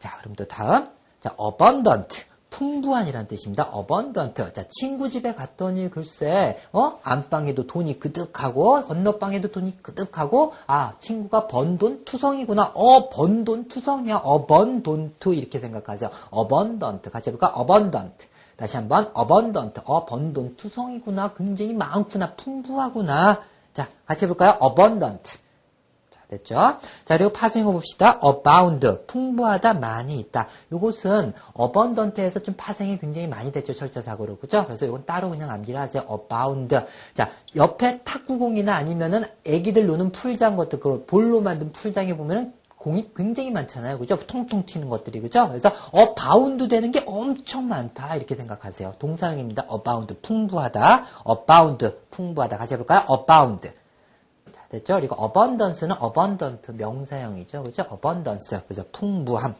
자, 그럼 또 다음. 자, abundant. 풍부한이라는 뜻입니다. abundant. 자, 친구 집에 갔더니 글쎄, 어? 안방에도 돈이 그득하고, 건너방에도 돈이 그득하고, 아, 친구가 번 돈 투성이구나. 어, 번 돈 투성이야. abundant. 이렇게 생각하세요. abundant. 같이 해볼까? abundant. 다시 한번, abundant. 어, 번 돈 투성이구나. 굉장히 많구나. 풍부하구나. 자, 같이 해볼까요? abundant. 자, 됐죠? 자, 그리고 파생어 봅시다. abound, 풍부하다, 많이 있다. 요것은 abundant에서 좀 파생이 굉장히 많이 됐죠, 철자사고로. 그죠? 그래서 이건 따로 그냥 암기를 하세요. abound. 자, 옆에 탁구공이나 아니면은 애기들 노는 풀장 것들, 그 볼로 만든 풀장에 보면은 공이 굉장히 많잖아요. 그죠? 통통 튀는 것들이. 그죠? 그래서 어 바운드 되는 게 엄청 많다. 이렇게 생각하세요. 동사형입니다. abound, 풍부하다. abound, 풍부하다. 같이 해볼까요? abound. 자, 됐죠? 그리고 abundance는 abundant 명사형이죠. 그죠? abundance. 그래서 풍부함.